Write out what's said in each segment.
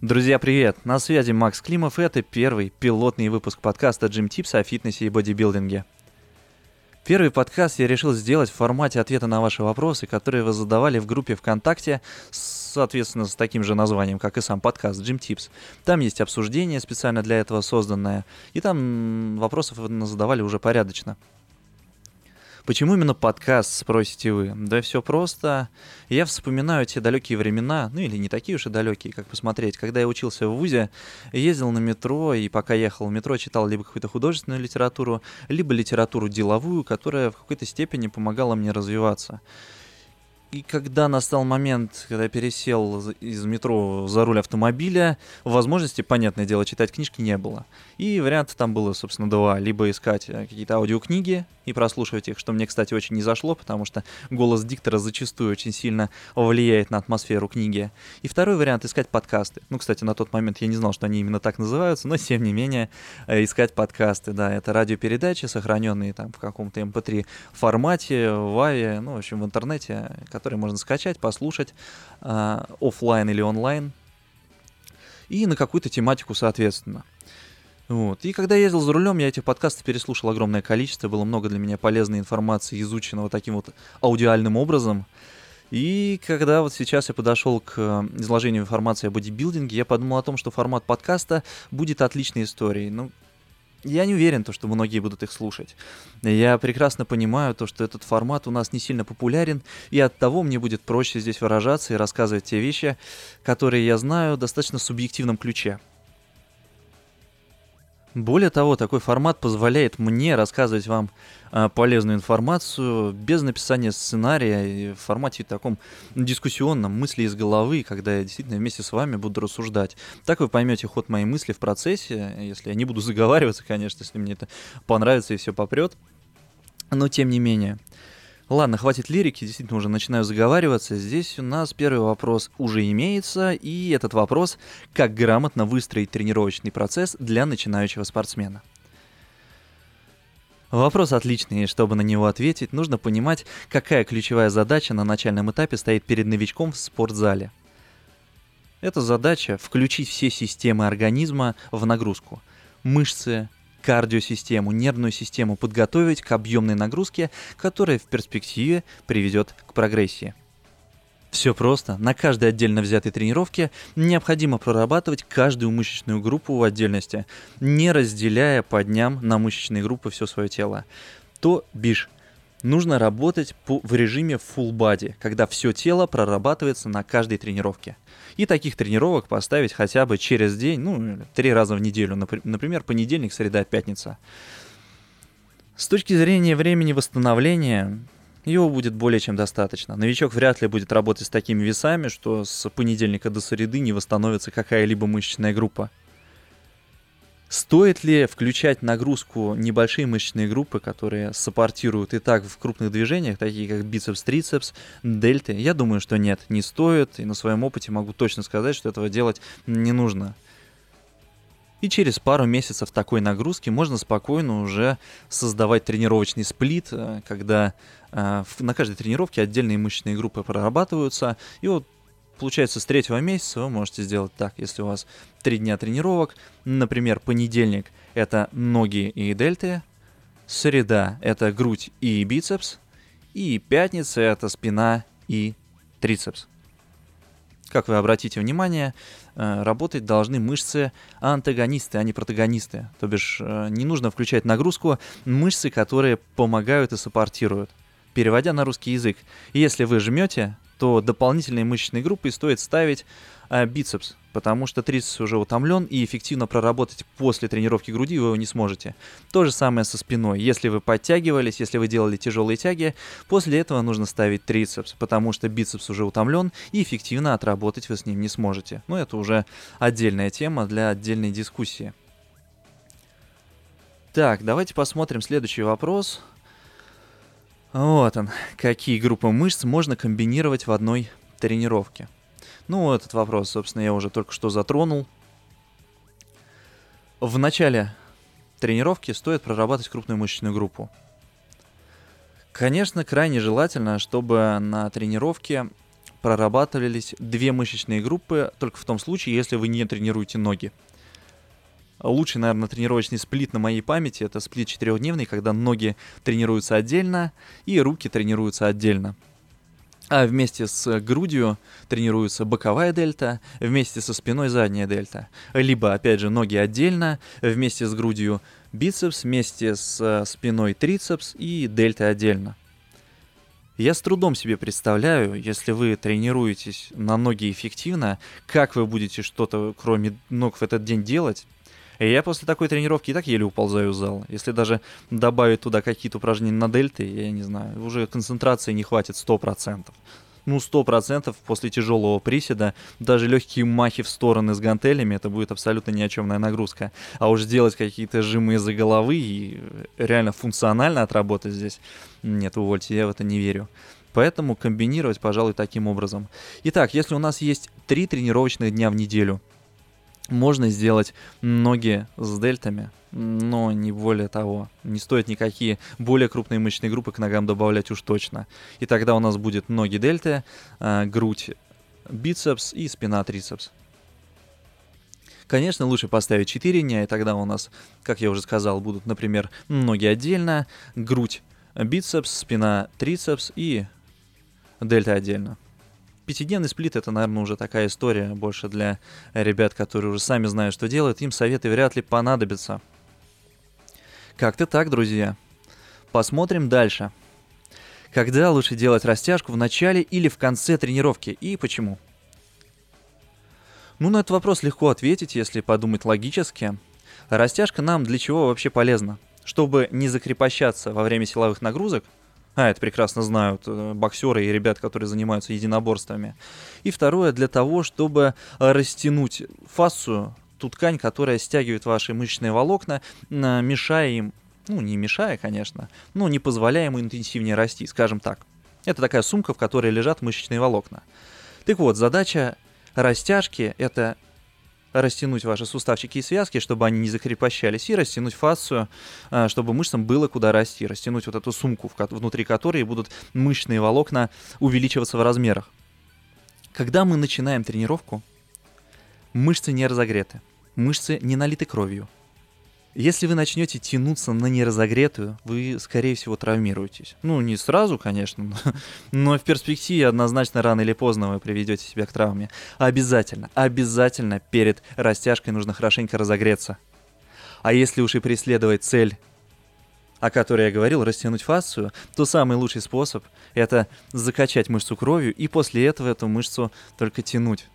Друзья, привет! На связи Макс Климов, и это первый пилотный выпуск подкаста Gym Tips о фитнесе и бодибилдинге. Первый подкаст я решил сделать в формате ответа на ваши вопросы, которые вы задавали в группе ВКонтакте, соответственно, с таким же названием, как и сам подкаст Gym Tips. Там есть обсуждение специально для этого созданное, и там вопросов вы задавали уже порядочно. Почему именно подкаст, спросите вы? Да все просто. Я вспоминаю те далекие времена, ну или не такие уж и далекие, как посмотреть. Когда я учился в ВУЗе, ездил на метро, и пока ехал в метро, читал либо какую-то художественную литературу, либо литературу деловую, которая в какой-то степени помогала мне развиваться. И когда настал момент, когда я пересел из метро за руль автомобиля, возможности, понятное дело, читать книжки не было. И варианты там было, собственно, два. Либо искать э, какие-то аудиокниги и прослушивать их, что мне, кстати, очень не зашло, потому что голос диктора зачастую очень сильно влияет на атмосферу книги. И второй вариант — искать подкасты. Ну, кстати, на тот момент я не знал, что они именно так называются, но, тем не менее, э, искать подкасты, да. Это радиопередачи, сохраненные там в каком-то MP3 эм формате, в авиа, ну, в общем, в интернете, которые можно скачать, послушать э, офлайн или онлайн, и на какую-то тематику, соответственно. Вот. И когда я ездил за рулем, я этих подкастов переслушал огромное количество, было много для меня полезной информации, изученного таким вот аудиальным образом. И когда вот сейчас я подошел к э, изложению информации о бодибилдинге, я подумал о том, что формат подкаста будет отличной историей. Ну, я не уверен, то, что многие будут их слушать. Я прекрасно понимаю то, что этот формат у нас не сильно популярен, и от того мне будет проще здесь выражаться и рассказывать те вещи, которые я знаю в достаточно субъективном ключе. Более того, такой формат позволяет мне рассказывать вам э, полезную информацию без написания сценария и в формате таком дискуссионном, мысли из головы, когда я действительно вместе с вами буду рассуждать. Так вы поймете ход моей мысли в процессе, если я не буду заговариваться, конечно, если мне это понравится и все попрет. Но тем не менее. Ладно, хватит лирики, действительно уже начинаю заговариваться. Здесь у нас первый вопрос уже имеется, и этот вопрос – как грамотно выстроить тренировочный процесс для начинающего спортсмена. Вопрос отличный, и чтобы на него ответить, нужно понимать, какая ключевая задача на начальном этапе стоит перед новичком в спортзале. Эта задача – включить все системы организма в нагрузку. Мышцы, кардиосистему, нервную систему подготовить к объемной нагрузке, которая в перспективе приведет к прогрессии. Все просто. На каждой отдельно взятой тренировке необходимо прорабатывать каждую мышечную группу в отдельности, не разделяя по дням на мышечные группы все свое тело. То бишь, нужно работать в режиме full body, когда все тело прорабатывается на каждой тренировке и таких тренировок поставить хотя бы через день, ну, три раза в неделю, например, понедельник, среда, пятница. С точки зрения времени восстановления, его будет более чем достаточно. Новичок вряд ли будет работать с такими весами, что с понедельника до среды не восстановится какая-либо мышечная группа. Стоит ли включать нагрузку небольшие мышечные группы, которые саппортируют и так в крупных движениях, такие как бицепс, трицепс, дельты? Я думаю, что нет, не стоит. И на своем опыте могу точно сказать, что этого делать не нужно. И через пару месяцев такой нагрузки можно спокойно уже создавать тренировочный сплит, э, когда э, на каждой тренировке отдельные мышечные группы прорабатываются. И вот Получается, с третьего месяца вы можете сделать так, если у вас три дня тренировок, например, понедельник – это ноги и дельты, среда – это грудь и бицепс, и пятница – это спина и трицепс. Как вы обратите внимание, э, работать должны мышцы антагонисты, а не протагонисты. То бишь э, не нужно включать нагрузку мышцы, которые помогают и саппортируют. Переводя на русский язык, если вы жмете, то дополнительные мышечные группы стоит ставить э, бицепс, потому что трицепс уже утомлен, и эффективно проработать после тренировки груди вы его не сможете. То же самое со спиной. Если вы подтягивались, если вы делали тяжелые тяги, после этого нужно ставить трицепс, потому что бицепс уже утомлен, и эффективно отработать вы с ним не сможете. Но это уже отдельная тема для отдельной дискуссии. Так, давайте посмотрим следующий вопрос. Вот он, какие группы мышц можно комбинировать в одной тренировке. Ну, этот вопрос, собственно, я уже только что затронул. В начале тренировки стоит прорабатывать крупную мышечную группу. Конечно, крайне желательно, чтобы на тренировке прорабатывались две мышечные группы только в том случае, если вы не тренируете ноги. Лучший, наверное, тренировочный сплит на моей памяти это сплит четырехдневный, когда ноги тренируются отдельно и руки тренируются отдельно. А вместе с грудью тренируется боковая дельта, вместе со спиной задняя дельта. Либо, опять же, ноги отдельно, вместе с грудью бицепс, вместе с спиной трицепс и дельта отдельно. Я с трудом себе представляю, если вы тренируетесь на ноги эффективно, как вы будете что-то кроме ног в этот день делать, и я после такой тренировки и так еле уползаю в зал. Если даже добавить туда какие-то упражнения на дельты, я не знаю, уже концентрации не хватит 100%. Ну, 100% после тяжелого приседа, даже легкие махи в стороны с гантелями, это будет абсолютно ни о чемная нагрузка. А уж сделать какие-то жимы из-за головы и реально функционально отработать здесь, нет, увольте, я в это не верю. Поэтому комбинировать, пожалуй, таким образом. Итак, если у нас есть три тренировочных дня в неделю – можно сделать ноги с дельтами, но не более того. Не стоит никакие более крупные мышечные группы к ногам добавлять уж точно. И тогда у нас будет ноги дельты, э, грудь бицепс и спина трицепс. Конечно, лучше поставить 4 дня, и тогда у нас, как я уже сказал, будут, например, ноги отдельно, грудь бицепс, спина трицепс и дельта отдельно пятидневный сплит это, наверное, уже такая история больше для ребят, которые уже сами знают, что делают. Им советы вряд ли понадобятся. Как-то так, друзья. Посмотрим дальше. Когда лучше делать растяжку в начале или в конце тренировки и почему? Ну, на этот вопрос легко ответить, если подумать логически. Растяжка нам для чего вообще полезна? Чтобы не закрепощаться во время силовых нагрузок – а, это прекрасно знают э, боксеры и ребят, которые занимаются единоборствами. И второе, для того, чтобы растянуть фасцию, ту ткань, которая стягивает ваши мышечные волокна, мешая им, ну, не мешая, конечно, но не позволяя ему интенсивнее расти, скажем так. Это такая сумка, в которой лежат мышечные волокна. Так вот, задача растяжки – это растянуть ваши суставчики и связки, чтобы они не закрепощались, и растянуть фасцию, а, чтобы мышцам было куда расти, растянуть вот эту сумку, внутри которой будут мышечные волокна увеличиваться в размерах. Когда мы начинаем тренировку, мышцы не разогреты, мышцы не налиты кровью, если вы начнете тянуться на неразогретую, вы, скорее всего, травмируетесь. Ну, не сразу, конечно, но в перспективе однозначно рано или поздно вы приведете себя к травме. Обязательно, обязательно перед растяжкой нужно хорошенько разогреться. А если уж и преследовать цель о которой я говорил, растянуть фасцию, то самый лучший способ — это закачать мышцу кровью и после этого эту мышцу только тянуть.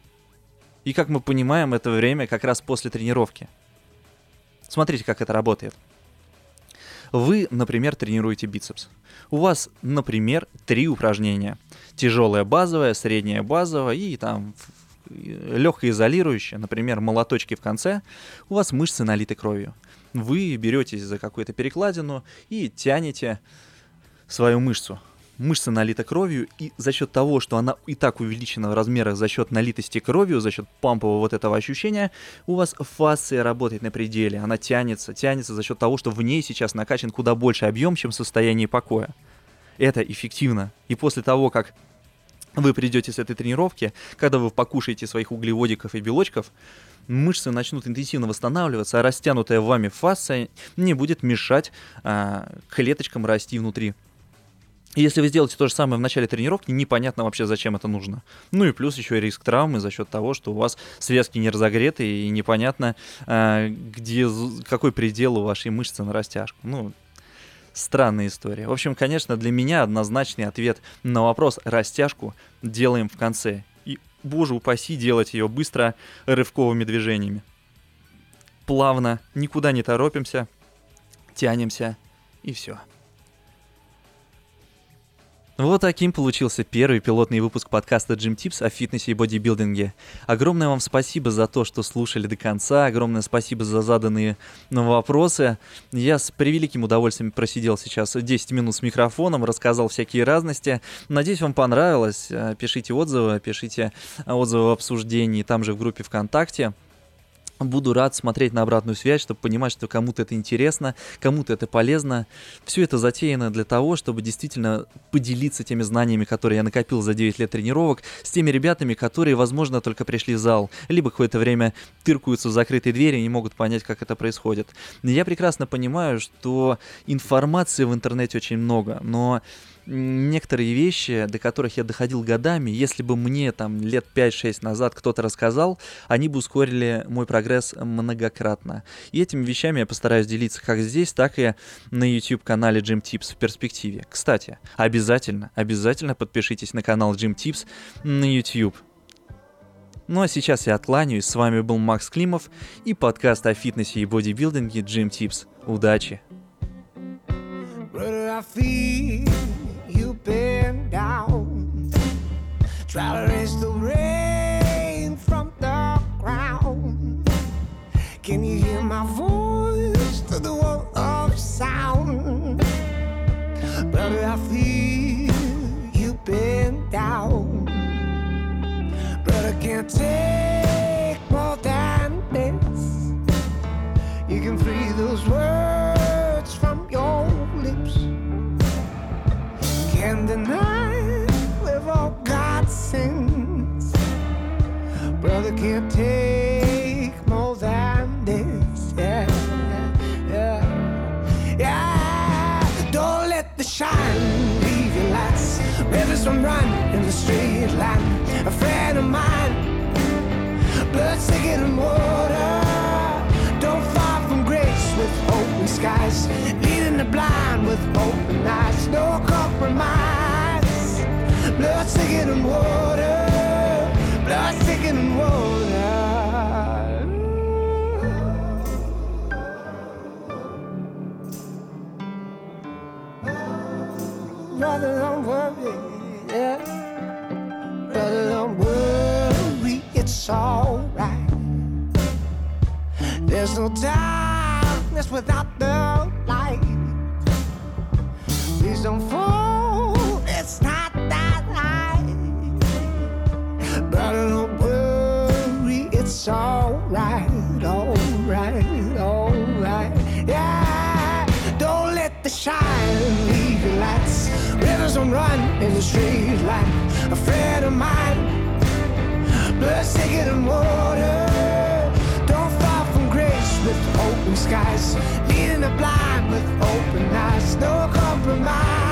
И как мы понимаем, это время как раз после тренировки — Смотрите, как это работает. Вы, например, тренируете бицепс. У вас, например, три упражнения. Тяжелая базовая, средняя базовая и там легкое изолирующее, например, молоточки в конце, у вас мышцы налиты кровью. Вы беретесь за какую-то перекладину и тянете свою мышцу мышца налита кровью, и за счет того, что она и так увеличена в размерах за счет налитости кровью, за счет пампового вот этого ощущения, у вас фасция работает на пределе, она тянется, тянется за счет того, что в ней сейчас накачан куда больше объем, чем в состоянии покоя. Это эффективно. И после того, как вы придете с этой тренировки, когда вы покушаете своих углеводиков и белочков, мышцы начнут интенсивно восстанавливаться, а растянутая вами фасция не будет мешать а, клеточкам расти внутри если вы сделаете то же самое в начале тренировки, непонятно вообще, зачем это нужно. Ну и плюс еще риск травмы за счет того, что у вас связки не разогреты и непонятно, э, где, какой предел у вашей мышцы на растяжку. Ну, странная история. В общем, конечно, для меня однозначный ответ на вопрос растяжку делаем в конце. И, боже упаси, делать ее быстро рывковыми движениями. Плавно, никуда не торопимся, тянемся и все. Вот таким получился первый пилотный выпуск подкаста Gym Tips о фитнесе и бодибилдинге. Огромное вам спасибо за то, что слушали до конца, огромное спасибо за заданные вопросы. Я с превеликим удовольствием просидел сейчас 10 минут с микрофоном, рассказал всякие разности. Надеюсь, вам понравилось. Пишите отзывы, пишите отзывы в обсуждении там же в группе ВКонтакте. Буду рад смотреть на обратную связь, чтобы понимать, что кому-то это интересно, кому-то это полезно. Все это затеяно для того, чтобы действительно поделиться теми знаниями, которые я накопил за 9 лет тренировок, с теми ребятами, которые, возможно, только пришли в зал, либо какое-то время тыркаются в закрытой двери и не могут понять, как это происходит. Я прекрасно понимаю, что информации в интернете очень много, но некоторые вещи, до которых я доходил годами, если бы мне там лет 5-6 назад кто-то рассказал, они бы ускорили мой прогресс многократно. И этими вещами я постараюсь делиться как здесь, так и на YouTube-канале Jim Tips в перспективе. Кстати, обязательно, обязательно подпишитесь на канал Jim Tips на YouTube. Ну а сейчас я откланяюсь. С вами был Макс Климов и подкаст о фитнесе и бодибилдинге Jim Tips. Удачи! Brother, I feel down. Try to raise the rain from the ground. Can you hear my voice through the wall of sound? Brother, I feel you've been down. Brother, can't take Run in the straight line. A friend of mine, blood thicker than water. Don't fall from grace with open skies, leading the blind with open eyes. No compromise. Blood thicker than water. Blood thicker than water. It's alright, alright, alright. Yeah, don't let the shine leave your lights. Rivers don't run in the straight line. A friend of mine, blood thicker than water. Don't fall from grace with open skies, leading the blind with open eyes. No compromise.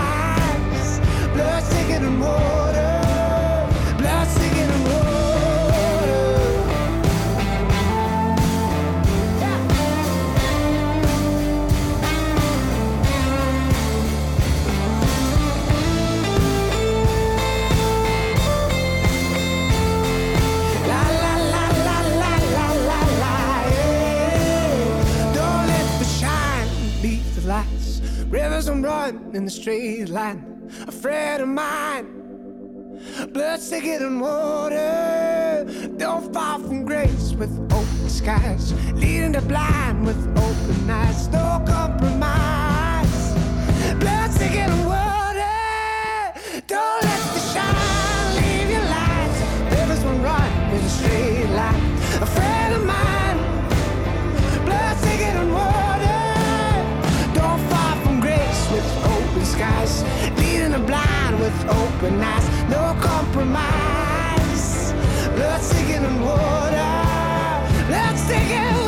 Lights. Rivers don't run in the straight line. A friend of mine, blood thicker than water. Don't fall from grace with open skies, leading the blind with open eyes. No compromise. Blood thicker than water. Don't let with open eyes. No compromise. Blood thicker than water. Blood water.